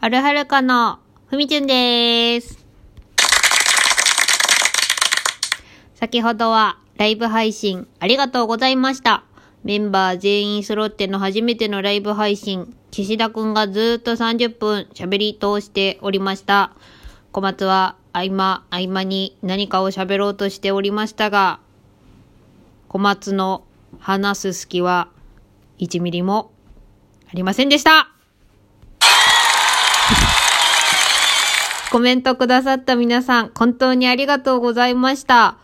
あるはるかのふみちゅんです。先ほどはライブ配信ありがとうございました。メンバー全員揃っての初めてのライブ配信、岸田くんがずっと30分喋り通しておりました。小松は合間合間に何かを喋ろうとしておりましたが、小松の話す隙は1ミリもありませんでしたコメントくださった皆さん、本当にありがとうございました。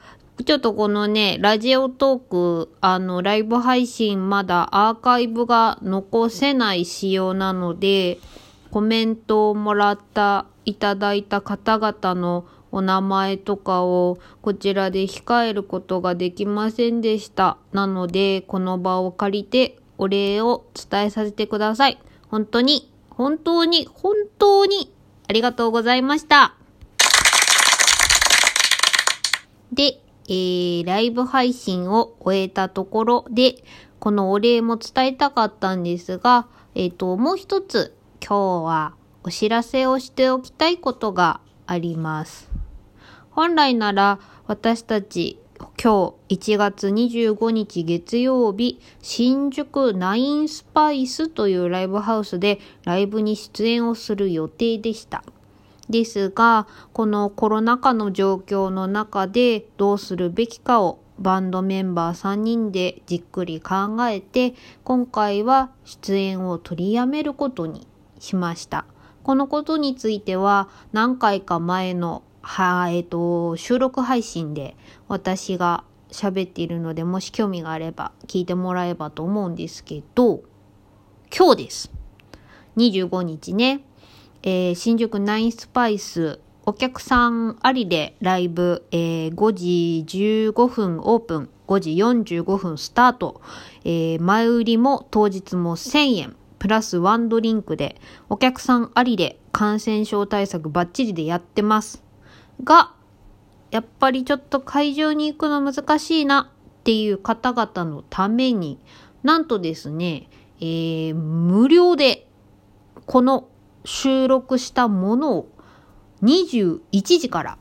ちょっとこのね、ラジオトーク、あの、ライブ配信まだアーカイブが残せない仕様なので、コメントをもらった、いただいた方々のお名前とかをこちらで控えることができませんでした。なので、この場を借りてお礼を伝えさせてください。本当に、本当に、本当にありがとうございました。で、えー、ライブ配信を終えたところで、このお礼も伝えたかったんですが、えっ、と、もう一つ、今日はお知らせをしておきたいことがあります。本来なら私たち今日1月25日月曜日新宿ナインスパイスというライブハウスでライブに出演をする予定でした。ですが、このコロナ禍の状況の中でどうするべきかをバンドメンバー3人でじっくり考えて、今回は出演を取りやめることにしました。このことについては何回か前のは、えっ、と、収録配信で私が喋っているので、もし興味があれば聞いてもらえばと思うんですけど、今日です。25日ね、えー新宿ナインスパイスお客さんありでライブ、えー5時15分オープン、5時45分スタート、えー前売りも当日も1000円、プラスワンドリンクで、お客さんありで感染症対策バッチリでやってます。が、やっぱりちょっと会場に行くの難しいなっていう方々のために、なんとですね、えー無料でこの収録したものを21時から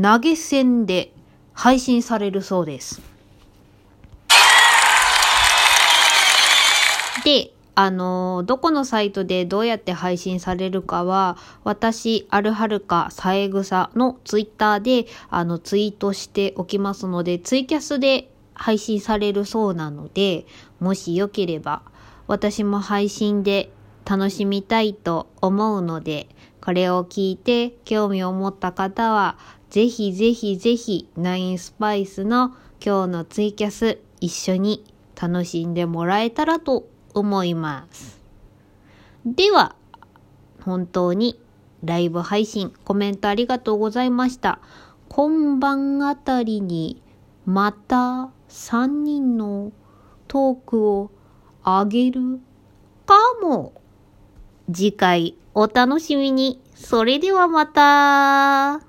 投げ銭で配信されるそうです。で、あのどこのサイトでどうやって配信されるかは、私、あるはるか、さえぐさのツイッターで、あの、ツイートしておきますので、ツイキャスで配信されるそうなので、もしよければ、私も配信で楽しみたいと思うので、これを聞いて興味を持った方は、ぜひぜひぜひ、ナインスパイスの今日のツイキャス一緒に楽しんでもらえたらと思います。では、本当にライブ配信コメントありがとうございました。今晩あたりにまた3人のトークをあげるかも。次回お楽しみに。それではまた。